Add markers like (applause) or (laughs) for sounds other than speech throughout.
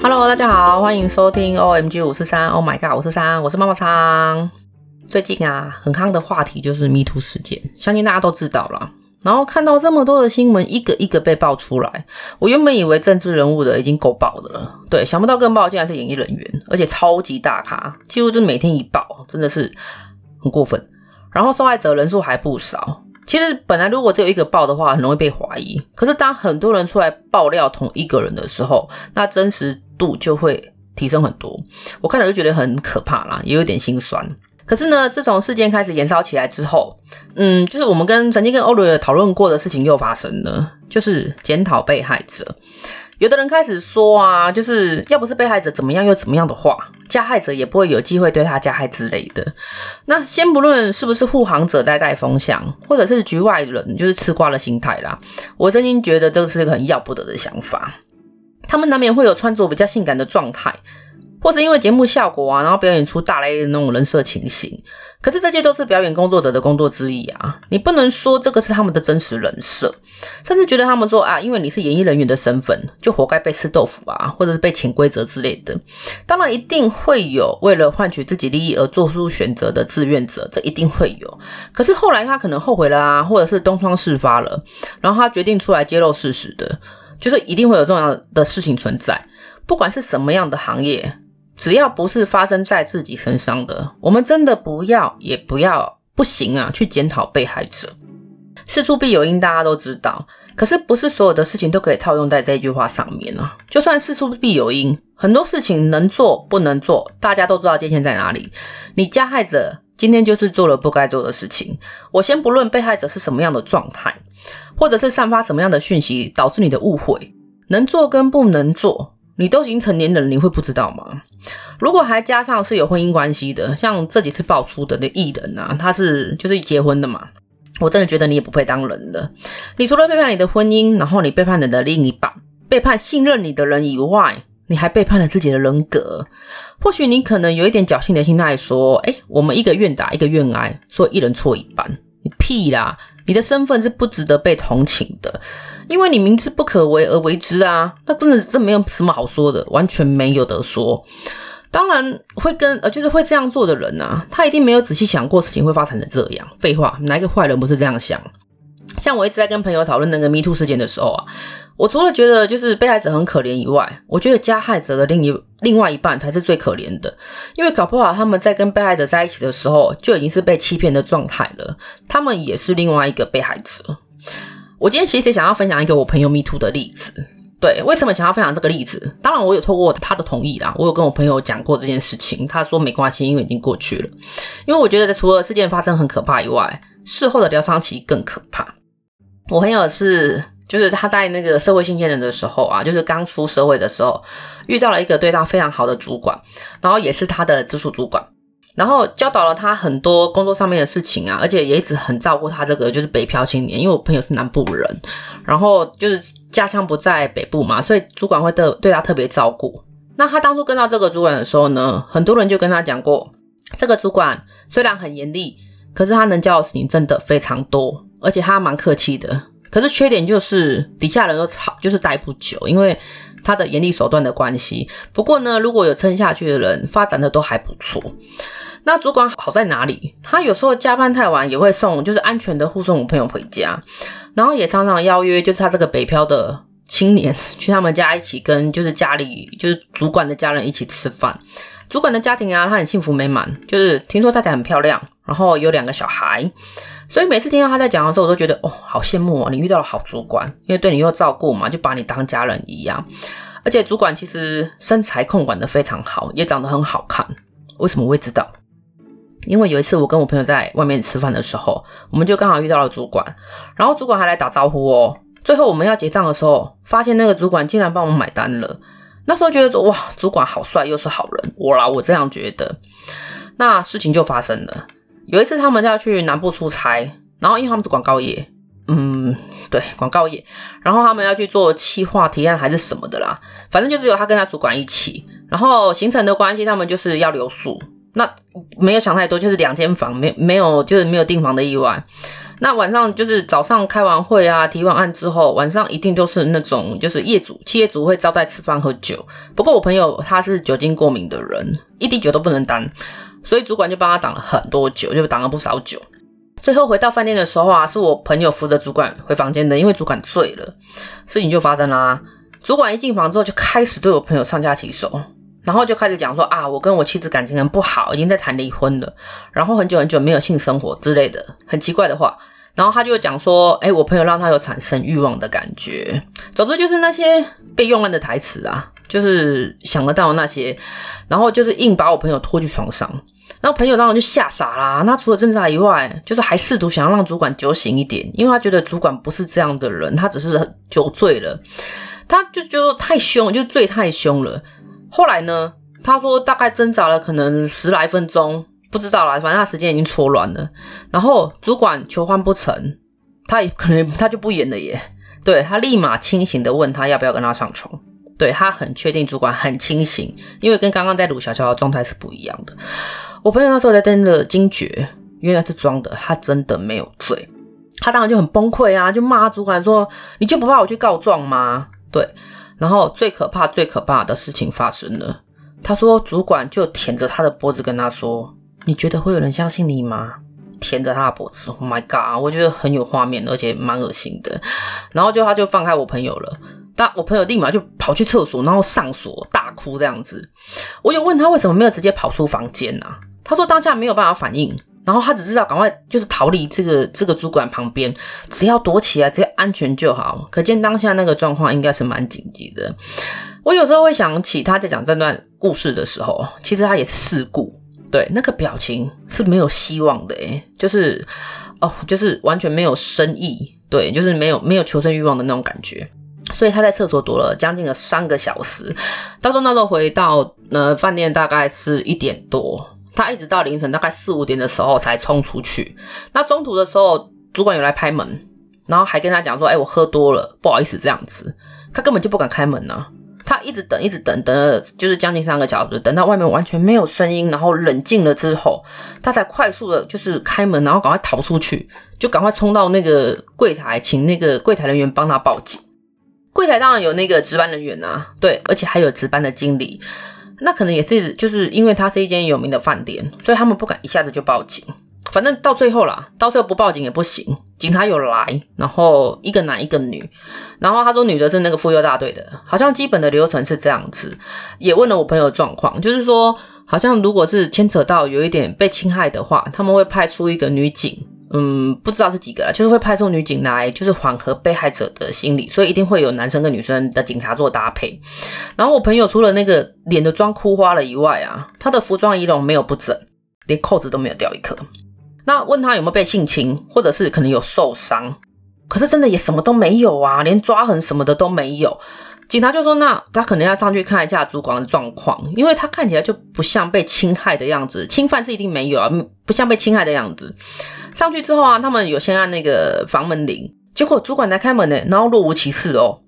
Hello，大家好，欢迎收听 OMG 五四三，Oh my god，五四三，我是妈妈桑。最近啊，很夯的话题就是 Me Too 事件，相信大家都知道了。然后看到这么多的新闻，一个一个被爆出来，我原本以为政治人物的已经够爆的了，对，想不到更爆竟然是演艺人员，而且超级大咖，几乎就是每天一爆，真的是很过分。然后受害者人数还不少。其实本来如果只有一个爆的话，很容易被怀疑。可是当很多人出来爆料同一个人的时候，那真实度就会提升很多。我看了就觉得很可怕啦，也有点心酸。可是呢，自从事件开始燃烧起来之后，嗯，就是我们跟曾经跟欧瑞讨论过的事情又发生了，就是检讨被害者。有的人开始说啊，就是要不是被害者怎么样又怎么样的话，加害者也不会有机会对他加害之类的。那先不论是不是护航者在带风向，或者是局外人就是吃瓜的心态啦，我真心觉得这是一个很要不得的想法。他们难免会有穿着比较性感的状态。或是因为节目效果啊，然后表演出大雷的那种人设情形，可是这些都是表演工作者的工作之一啊，你不能说这个是他们的真实人设，甚至觉得他们说啊，因为你是演艺人员的身份，就活该被吃豆腐啊，或者是被潜规则之类的。当然一定会有为了换取自己利益而做出选择的志愿者，这一定会有。可是后来他可能后悔了啊，或者是东窗事发了，然后他决定出来揭露事实的，就是一定会有这样的事情存在，不管是什么样的行业。只要不是发生在自己身上的，我们真的不要，也不要，不行啊！去检讨被害者，事出必有因，大家都知道。可是不是所有的事情都可以套用在这句话上面啊。就算事出必有因，很多事情能做不能做，大家都知道界限在哪里。你加害者今天就是做了不该做的事情，我先不论被害者是什么样的状态，或者是散发什么样的讯息导致你的误会，能做跟不能做。你都已经成年人，你会不知道吗？如果还加上是有婚姻关系的，像这几次爆出的那艺人啊，他是就是结婚的嘛，我真的觉得你也不配当人了。你除了背叛你的婚姻，然后你背叛你的另一半，背叛信任你的人以外，你还背叛了自己的人格。或许你可能有一点侥幸的心态，说：“诶，我们一个愿打，一个愿挨，说一人错一半。”你屁啦！你的身份是不值得被同情的。因为你明知不可为而为之啊，那真的这没有什么好说的，完全没有得说。当然会跟呃，就是会这样做的人啊，他一定没有仔细想过事情会发展成这样。废话，哪一个坏人不是这样想？像我一直在跟朋友讨论那个 Me Too 事件的时候啊，我除了觉得就是被害者很可怜以外，我觉得加害者的另一另外一半才是最可怜的，因为搞不好他们在跟被害者在一起的时候就已经是被欺骗的状态了，他们也是另外一个被害者。我今天其实想要分享一个我朋友 Me Too 的例子，对，为什么想要分享这个例子？当然，我有透过他的同意啦，我有跟我朋友讲过这件事情，他说没关系，因为已经过去了。因为我觉得除了事件发生很可怕以外，事后的疗伤期更可怕。我朋友是，就是他在那个社会新鲜人的时候啊，就是刚出社会的时候，遇到了一个对他非常好的主管，然后也是他的直属主管。然后教导了他很多工作上面的事情啊，而且也一直很照顾他这个就是北漂青年，因为我朋友是南部人，然后就是家乡不在北部嘛，所以主管会对对他特别照顾。那他当初跟到这个主管的时候呢，很多人就跟他讲过，这个主管虽然很严厉，可是他能教的事情真的非常多，而且他蛮客气的。可是缺点就是底下人都吵，就是待不久，因为他的严厉手段的关系。不过呢，如果有撑下去的人，发展的都还不错。那主管好在哪里？他有时候加班太晚也会送，就是安全的护送我朋友回家，然后也常常邀约，就是他这个北漂的青年去他们家一起跟就是家里就是主管的家人一起吃饭。主管的家庭啊，他很幸福美满，就是听说太太很漂亮，然后有两个小孩，所以每次听到他在讲的时候，我都觉得哦，好羡慕哦，你遇到了好主管，因为对你又照顾嘛，就把你当家人一样。而且主管其实身材控管得非常好，也长得很好看。为什么会知道？因为有一次我跟我朋友在外面吃饭的时候，我们就刚好遇到了主管，然后主管还来打招呼哦。最后我们要结账的时候，发现那个主管竟然帮我们买单了。那时候觉得说哇，主管好帅又是好人，我啦，我这样觉得。那事情就发生了。有一次他们要去南部出差，然后因为他们是广告业，嗯，对，广告业，然后他们要去做企划提案还是什么的啦，反正就只有他跟他主管一起。然后行程的关系，他们就是要留宿。那没有想太多，就是两间房，没没有就是没有订房的意外。那晚上就是早上开完会啊，提完案之后，晚上一定都是那种就是业主、企业主会招待吃饭喝酒。不过我朋友他是酒精过敏的人，一滴酒都不能担，所以主管就帮他挡了很多酒，就挡了不少酒。最后回到饭店的时候啊，是我朋友扶着主管回房间的，因为主管醉了。事情就发生啦，主管一进房之后就开始对我朋友上下其手。然后就开始讲说啊，我跟我妻子感情很不好，已经在谈离婚了，然后很久很久没有性生活之类的很奇怪的话。然后他就讲说，诶，我朋友让他有产生欲望的感觉。总之就是那些被用烂的台词啊，就是想得到那些，然后就是硬把我朋友拖去床上。然后朋友当然就吓傻啦。那除了挣扎以外，就是还试图想要让主管酒醒一点，因为他觉得主管不是这样的人，他只是酒醉了，他就觉得太凶，就醉太凶了。后来呢，他说大概挣扎了可能十来分钟，不知道啦，反正他时间已经错乱了。然后主管求欢不成，他也可能他就不演了耶。对，他立马清醒的问他要不要跟他上床。对，他很确定主管很清醒，因为跟刚刚在鲁小小的状态是不一样的。我朋友那时候在真的惊觉，原来是装的，他真的没有醉。他当然就很崩溃啊，就骂主管说：“你就不怕我去告状吗？”对。然后最可怕、最可怕的事情发生了。他说，主管就舔着他的脖子跟他说：“你觉得会有人相信你吗？”舔着他的脖子，Oh my god！我觉得很有画面，而且蛮恶心的。然后就他就放开我朋友了，但我朋友立马就跑去厕所，然后上锁大哭这样子。我有问他为什么没有直接跑出房间啊？他说当下没有办法反应。然后他只知道赶快就是逃离这个这个主管旁边，只要躲起来，只要安全就好。可见当下那个状况应该是蛮紧急的。我有时候会想起他在讲这段故事的时候，其实他也是事故，对，那个表情是没有希望的，诶，就是哦，就是完全没有生意，对，就是没有没有求生欲望的那种感觉。所以他在厕所躲了将近了三个小时，到时候那时候回到呃饭店大概是一点多。他一直到凌晨大概四五点的时候才冲出去。那中途的时候，主管有来拍门，然后还跟他讲说：“哎，我喝多了，不好意思这样子。”他根本就不敢开门呢。他一直等，一直等，等了就是将近三个小时，等到外面完全没有声音，然后冷静了之后，他才快速的就是开门，然后赶快逃出去，就赶快冲到那个柜台，请那个柜台人员帮他报警。柜台当然有那个值班人员啊，对，而且还有值班的经理。那可能也是，就是因为它是一间有名的饭店，所以他们不敢一下子就报警。反正到最后啦，到时候不报警也不行。警察有来，然后一个男一个女，然后他说女的是那个妇幼大队的，好像基本的流程是这样子。也问了我朋友的状况，就是说好像如果是牵扯到有一点被侵害的话，他们会派出一个女警。嗯，不知道是几个了，就是会派出女警来，就是缓和被害者的心理，所以一定会有男生跟女生的警察做搭配。然后我朋友除了那个脸的妆哭花了以外啊，他的服装仪容没有不整，连扣子都没有掉一颗。那问他有没有被性侵，或者是可能有受伤，可是真的也什么都没有啊，连抓痕什么的都没有。警察就说：“那他可能要上去看一下主管的状况，因为他看起来就不像被侵害的样子，侵犯是一定没有啊，不像被侵害的样子。”上去之后啊，他们有先按那个房门铃，结果主管来开门呢，然后若无其事哦，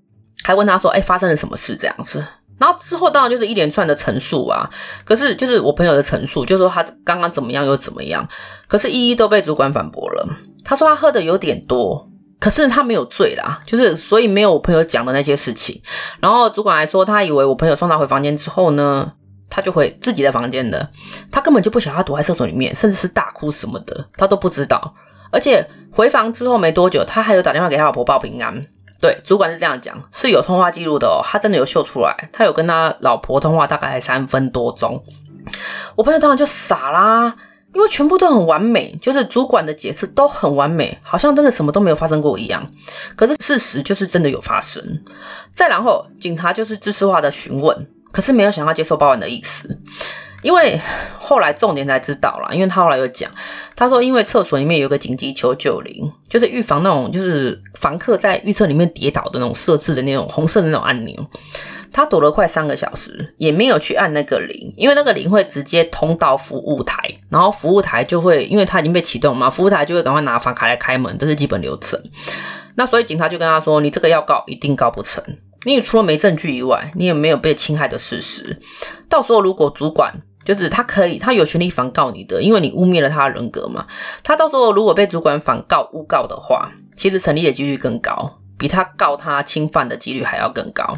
还问他说：“哎，发生了什么事？”这样子，然后之后当然就是一连串的陈述啊。可是就是我朋友的陈述，就说他刚刚怎么样又怎么样，可是一一都被主管反驳了。他说他喝的有点多。可是他没有醉啦，就是所以没有我朋友讲的那些事情。然后主管还说，他以为我朋友送他回房间之后呢，他就回自己的房间的。他根本就不晓得他躲在厕所里面，甚至是大哭什么的，他都不知道。而且回房之后没多久，他还有打电话给他老婆报平安。对，主管是这样讲，是有通话记录的哦，他真的有秀出来，他有跟他老婆通话，大概三分多钟。我朋友当然就傻啦。因为全部都很完美，就是主管的解释都很完美，好像真的什么都没有发生过一样。可是事实就是真的有发生。再然后，警察就是知识化的询问，可是没有想要接受报案的意思。因为后来重点才知道啦，因为他后来有讲，他说因为厕所里面有个紧急求救铃，就是预防那种就是房客在浴室里面跌倒的那种设置的那种红色的那种按钮。他躲了快三个小时，也没有去按那个铃，因为那个铃会直接通到服务台，然后服务台就会，因为他已经被启动嘛，服务台就会赶快拿房卡来开门，这是基本流程。那所以警察就跟他说：“你这个要告，一定告不成。你除了没证据以外，你也没有被侵害的事实。到时候如果主管就是他可以，他有权利反告你的，因为你污蔑了他的人格嘛。他到时候如果被主管反告诬告的话，其实成立的几率更高，比他告他侵犯的几率还要更高。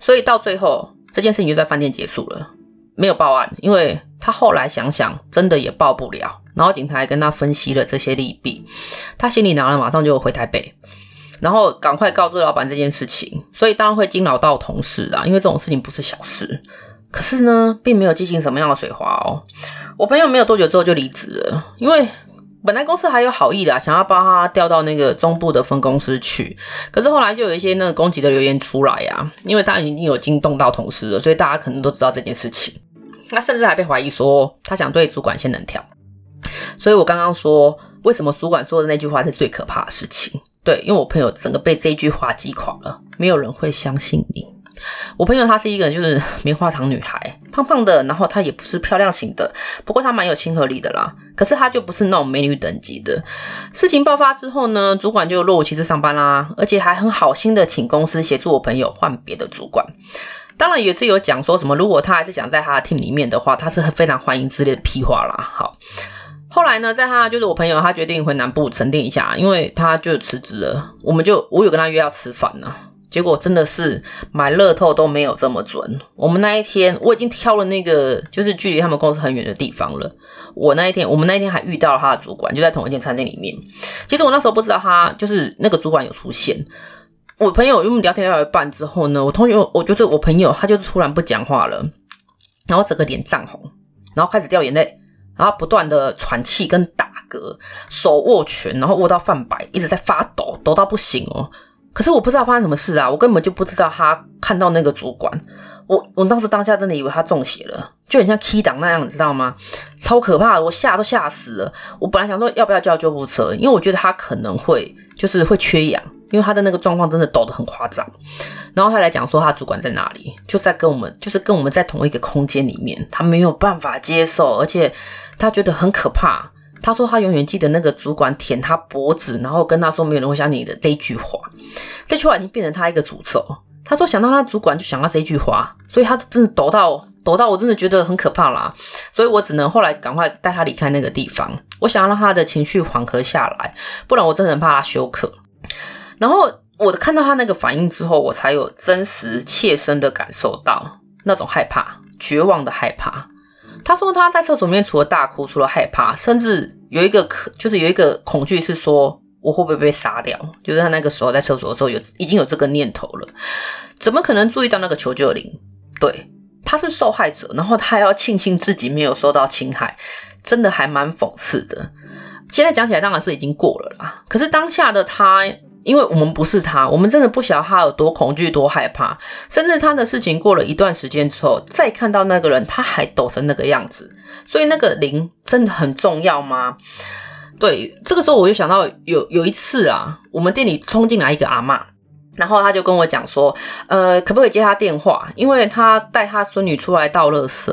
所以到最后这件事情就在饭店结束了，没有报案，因为他后来想想真的也报不了。然后警察还跟他分析了这些利弊，他心里拿了，马上就回台北，然后赶快告诉老板这件事情。所以当然会惊扰到同事啊，因为这种事情不是小事。可是呢，并没有进行什么样的水花哦。我朋友没有多久之后就离职了，因为本来公司还有好意的，想要帮他调到那个中部的分公司去。可是后来就有一些那个攻击的留言出来呀，因为他已经有惊动到同事了，所以大家可能都知道这件事情。那甚至还被怀疑说他想对主管先能跳。所以我刚刚说，为什么主管说的那句话是最可怕的事情？对，因为我朋友整个被这句话击垮了，没有人会相信你。我朋友她是一个就是 (laughs) 棉花糖女孩，胖胖的，然后她也不是漂亮型的，不过她蛮有亲和力的啦。可是他就不是那种美女等级的。事情爆发之后呢，主管就若无其事上班啦，而且还很好心的请公司协助我朋友换别的主管。当然也是有讲说什么，如果他还是想在他的 team 里面的话，他是非常欢迎之类的屁话啦。好，后来呢，在他就是我朋友，他决定回南部沉淀一下，因为他就辞职了。我们就我有跟他约要吃饭呢。结果真的是买乐透都没有这么准。我们那一天我已经挑了那个就是距离他们公司很远的地方了。我那一天，我们那一天还遇到了他的主管，就在同一间餐厅里面。其实我那时候不知道他就是那个主管有出现。我朋友因为聊天聊一半之后呢，我同学我就是我朋友，他就突然不讲话了，然后整个脸涨红，然后开始掉眼泪，然后不断的喘气跟打嗝，手握拳，然后握到泛白，一直在发抖，抖到不行哦。可是我不知道发生什么事啊，我根本就不知道他看到那个主管，我我当时当下真的以为他中邪了，就很像 key 档那样，你知道吗？超可怕的，我吓都吓死了。我本来想说要不要叫救护车，因为我觉得他可能会就是会缺氧，因为他的那个状况真的抖得很夸张。然后他来讲说他主管在哪里，就在跟我们就是跟我们在同一个空间里面，他没有办法接受，而且他觉得很可怕。他说他永远记得那个主管舔他脖子，然后跟他说没有人会想你的这一句话。这句话已经变成他一个诅咒。他说想到他主管就想到这句话，所以他真的抖到抖到我真的觉得很可怕啦。所以我只能后来赶快带他离开那个地方。我想要让他的情绪缓和下来，不然我真的很怕他休克。然后我看到他那个反应之后，我才有真实切身的感受到那种害怕、绝望的害怕。他说他在厕所里面除了大哭，除了害怕，甚至有一个可就是有一个恐惧是说我会不会被杀掉？就是他那个时候在厕所的时候有已经有这个念头了，怎么可能注意到那个求救铃？对，他是受害者，然后他还要庆幸自己没有受到侵害，真的还蛮讽刺的。现在讲起来当然是已经过了啦，可是当下的他。因为我们不是他，我们真的不晓得他有多恐惧、多害怕，甚至他的事情过了一段时间之后，再看到那个人，他还抖成那个样子。所以那个铃真的很重要吗？对，这个时候我就想到有有一次啊，我们店里冲进来一个阿嬷，然后他就跟我讲说，呃，可不可以接他电话？因为他带他孙女出来倒垃圾。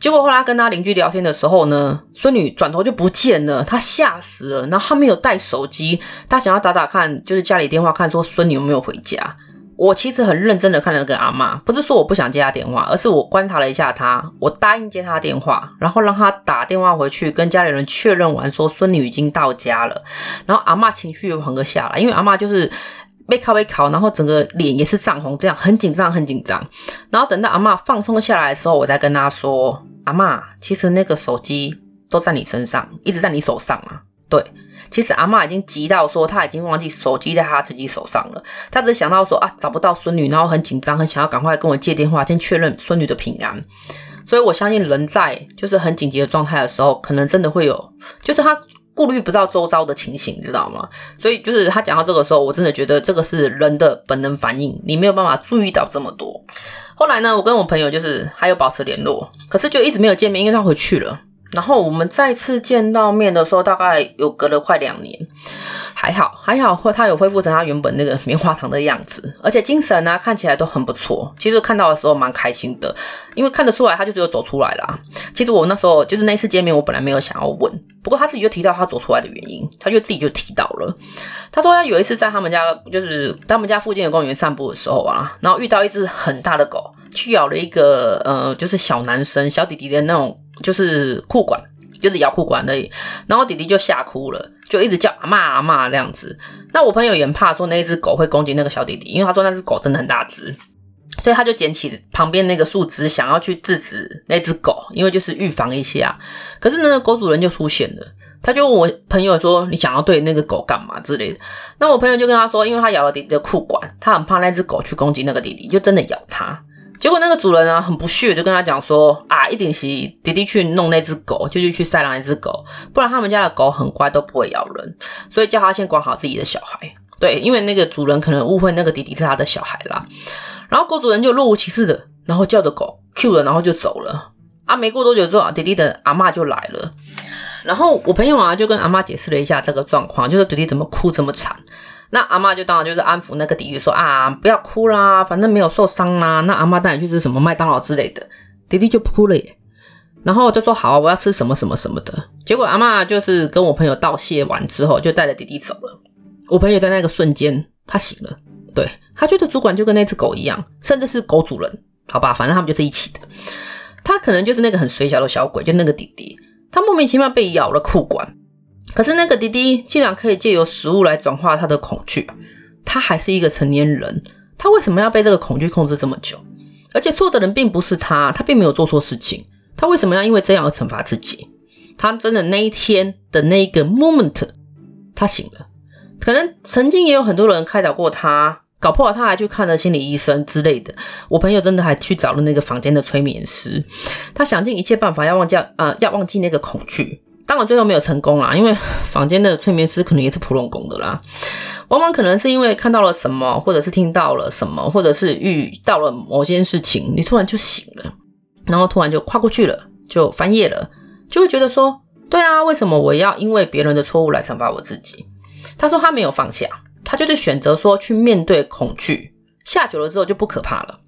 结果后来跟他邻居聊天的时候呢，孙女转头就不见了，他吓死了。然后他没有带手机，他想要打打看，就是家里电话看说孙女有没有回家。我其实很认真的看了那个阿妈，不是说我不想接他电话，而是我观察了一下他，我答应接他电话，然后让他打电话回去跟家里人确认完说孙女已经到家了。然后阿妈情绪又缓和下来，因为阿妈就是。被拷被拷，然后整个脸也是涨红，这样很紧张，很紧张。然后等到阿嬷放松下来的时候，我再跟她说：“阿嬷，其实那个手机都在你身上，一直在你手上啊。”对，其实阿嬷已经急到说，她已经忘记手机在她自己手上了。她只想到说啊，找不到孙女，然后很紧张，很想要赶快跟我借电话，先确认孙女的平安。所以我相信人在就是很紧急的状态的时候，可能真的会有，就是他。顾虑不到周遭的情形，你知道吗？所以就是他讲到这个时候，我真的觉得这个是人的本能反应，你没有办法注意到这么多。后来呢，我跟我朋友就是还有保持联络，可是就一直没有见面，因为他回去了。然后我们再次见到面的时候，大概有隔了快两年，还好还好，或他有恢复成他原本那个棉花糖的样子，而且精神啊看起来都很不错。其实看到的时候蛮开心的，因为看得出来他就只有走出来啦。其实我那时候就是那次见面，我本来没有想要问，不过他自己就提到他走出来的原因，他就自己就提到了。他说他有一次在他们家就是他们家附近的公园散步的时候啊，然后遇到一只很大的狗。去咬了一个呃，就是小男生小弟弟的那种，就是裤管，就是咬裤管而已。然后弟弟就吓哭了，就一直叫阿嬷阿嬷这样子。那我朋友也很怕说那只狗会攻击那个小弟弟，因为他说那只狗真的很大只。所以他就捡起旁边那个树枝，想要去制止那只狗，因为就是预防一下。可是呢，狗主人就出现了，他就问我朋友说：“你想要对那个狗干嘛之类的？”那我朋友就跟他说：“因为他咬了弟弟的裤管，他很怕那只狗去攻击那个弟弟，就真的咬他。结果那个主人呢，很不屑，就跟他讲说：‘啊，一定是弟弟去弄那只狗，就去去塞狼那只狗，不然他们家的狗很乖，都不会咬人。’所以叫他先管好自己的小孩。对，因为那个主人可能误会那个弟弟是他的小孩啦。”然后狗主人就若无其事的，然后叫着狗 Q 了，然后就走了。啊，没过多久之后，弟弟的阿嬷就来了。然后我朋友啊就跟阿妈解释了一下这个状况，就是弟弟怎么哭这么惨。那阿嬷就当然就是安抚那个弟弟说啊，不要哭啦，反正没有受伤啦。那阿嬷带你去吃什么麦当劳之类的，弟弟就不哭了耶。然后就说好，我要吃什么什么什么的。结果阿嬷就是跟我朋友道谢完之后，就带着弟弟走了。我朋友在那个瞬间他醒了，对。他觉得主管就跟那只狗一样，甚至是狗主人，好吧，反正他们就是一起的。他可能就是那个很水小的小鬼，就那个弟弟，他莫名其妙被咬了裤管，可是那个弟弟竟然可以借由食物来转化他的恐惧。他还是一个成年人，他为什么要被这个恐惧控制这么久？而且错的人并不是他，他并没有做错事情，他为什么要因为这样而惩罚自己？他真的那一天的那一个 moment，他醒了。可能曾经也有很多人开导过他。搞不好他还去看了心理医生之类的。我朋友真的还去找了那个房间的催眠师，他想尽一切办法要忘记，呃，要忘记那个恐惧。当然最后没有成功啦，因为房间的催眠师可能也是普通工的啦。往往可能是因为看到了什么，或者是听到了什么，或者是遇到了某件事情，你突然就醒了，然后突然就跨过去了，就翻页了，就会觉得说，对啊，为什么我要因为别人的错误来惩罚我自己？他说他没有放下。他就是选择说去面对恐惧，下久了之后就不可怕了，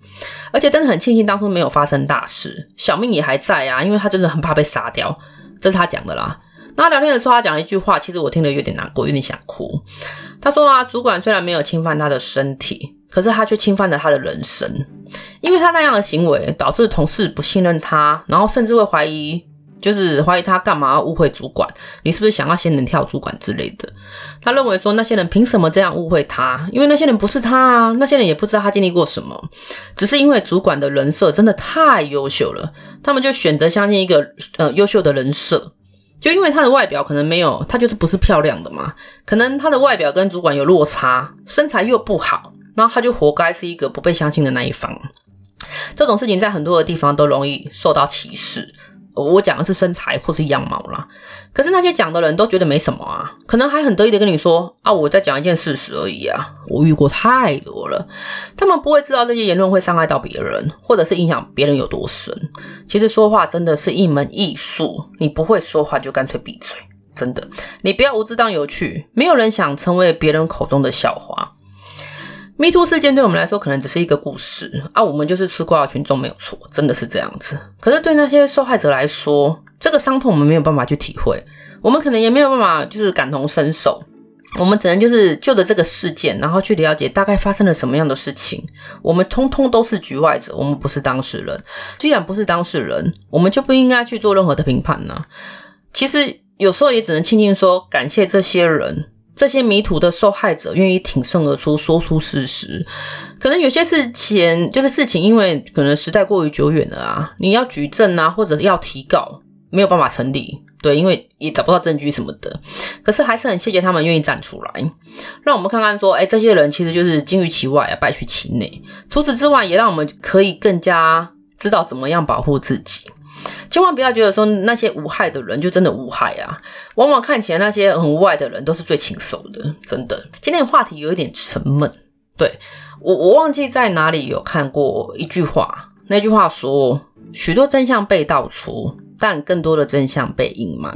而且真的很庆幸当初没有发生大事，小命也还在啊，因为他真的很怕被杀掉，这是他讲的啦。那聊天的时候他讲了一句话，其实我听了有点难过，有点想哭。他说啊，主管虽然没有侵犯他的身体，可是他却侵犯了他的人生，因为他那样的行为导致同事不信任他，然后甚至会怀疑。就是怀疑他干嘛要误会主管？你是不是想要仙人跳主管之类的？他认为说那些人凭什么这样误会他？因为那些人不是他啊，那些人也不知道他经历过什么，只是因为主管的人设真的太优秀了，他们就选择相信一个呃优秀的人设，就因为他的外表可能没有，他就是不是漂亮的嘛，可能他的外表跟主管有落差，身材又不好，然后他就活该是一个不被相信的那一方。这种事情在很多的地方都容易受到歧视。我讲的是身材或是样貌啦，可是那些讲的人都觉得没什么啊，可能还很得意的跟你说啊，我在讲一件事实而已啊。我遇过太多了，他们不会知道这些言论会伤害到别人，或者是影响别人有多深。其实说话真的是一门艺术，你不会说话就干脆闭嘴，真的，你不要无知当有趣，没有人想成为别人口中的笑话。Me Too 事件对我们来说可能只是一个故事啊，我们就是吃瓜的群众没有错，真的是这样子。可是对那些受害者来说，这个伤痛我们没有办法去体会，我们可能也没有办法就是感同身受，我们只能就是就着这个事件，然后去了解大概发生了什么样的事情。我们通通都是局外者，我们不是当事人。既然不是当事人，我们就不应该去做任何的评判呢。其实有时候也只能轻轻说感谢这些人。这些迷途的受害者愿意挺身而出，说出事实。可能有些事情就是事情，因为可能时代过于久远了啊，你要举证啊，或者要提告，没有办法成立。对，因为也找不到证据什么的。可是还是很谢谢他们愿意站出来，让我们看看说，哎，这些人其实就是金于其外啊，败絮其内。除此之外，也让我们可以更加知道怎么样保护自己。千万不要觉得说那些无害的人就真的无害啊！往往看起来那些很无害的人都是最禽兽的，真的。今天的话题有一点沉闷，对，我我忘记在哪里有看过一句话，那句话说：许多真相被道出，但更多的真相被隐瞒。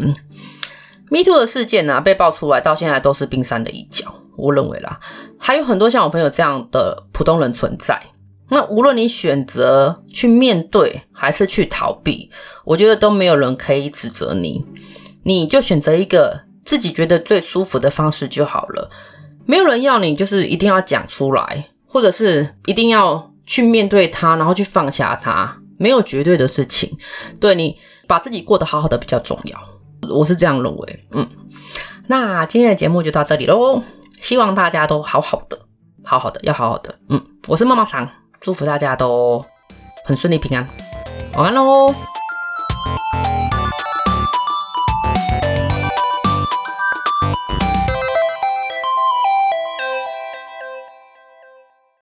Me Too 的事件呢、被爆出来到现在都是冰山的一角，我认为啦，还有很多像我朋友这样的普通人存在。那无论你选择去面对还是去逃避，我觉得都没有人可以指责你。你就选择一个自己觉得最舒服的方式就好了。没有人要你就是一定要讲出来，或者是一定要去面对它，然后去放下它。没有绝对的事情，对你把自己过得好好的比较重要。我是这样认为。嗯，那今天的节目就到这里喽，希望大家都好好的。好好的，要好好的，嗯，我是妈妈桑。祝福大家都很顺利平安。晚安喽